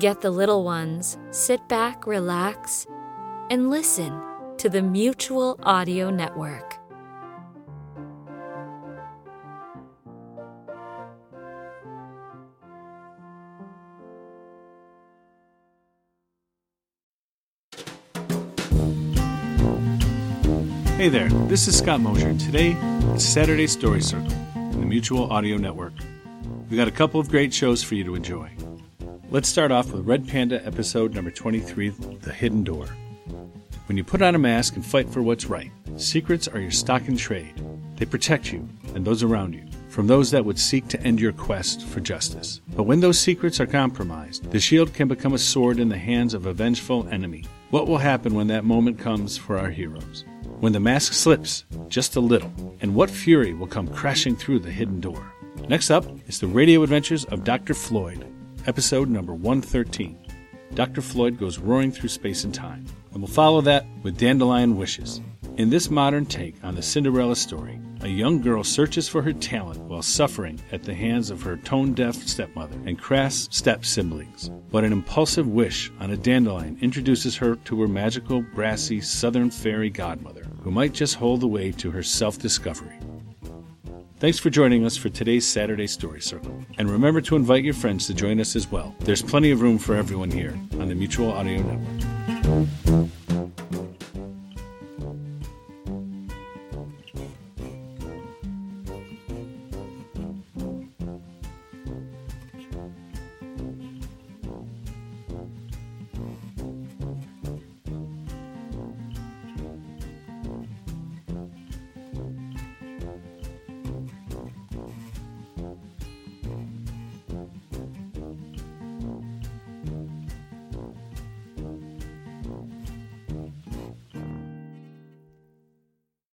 Get the little ones, sit back, relax, and listen to the Mutual Audio Network. Hey there, this is Scott Mosher, and today it's Saturday Story Circle in the Mutual Audio Network. We've got a couple of great shows for you to enjoy. Let's start off with Red Panda episode number 23 The Hidden Door. When you put on a mask and fight for what's right, secrets are your stock in trade. They protect you and those around you from those that would seek to end your quest for justice. But when those secrets are compromised, the shield can become a sword in the hands of a vengeful enemy. What will happen when that moment comes for our heroes? When the mask slips just a little, and what fury will come crashing through the hidden door? Next up is the radio adventures of Dr. Floyd, episode number 113. Dr. Floyd goes roaring through space and time, and we'll follow that with Dandelion Wishes. In this modern take on the Cinderella story, a young girl searches for her talent while suffering at the hands of her tone deaf stepmother and crass step siblings. But an impulsive wish on a dandelion introduces her to her magical, brassy southern fairy godmother, who might just hold the way to her self discovery. Thanks for joining us for today's Saturday Story Circle. And remember to invite your friends to join us as well. There's plenty of room for everyone here on the Mutual Audio Network.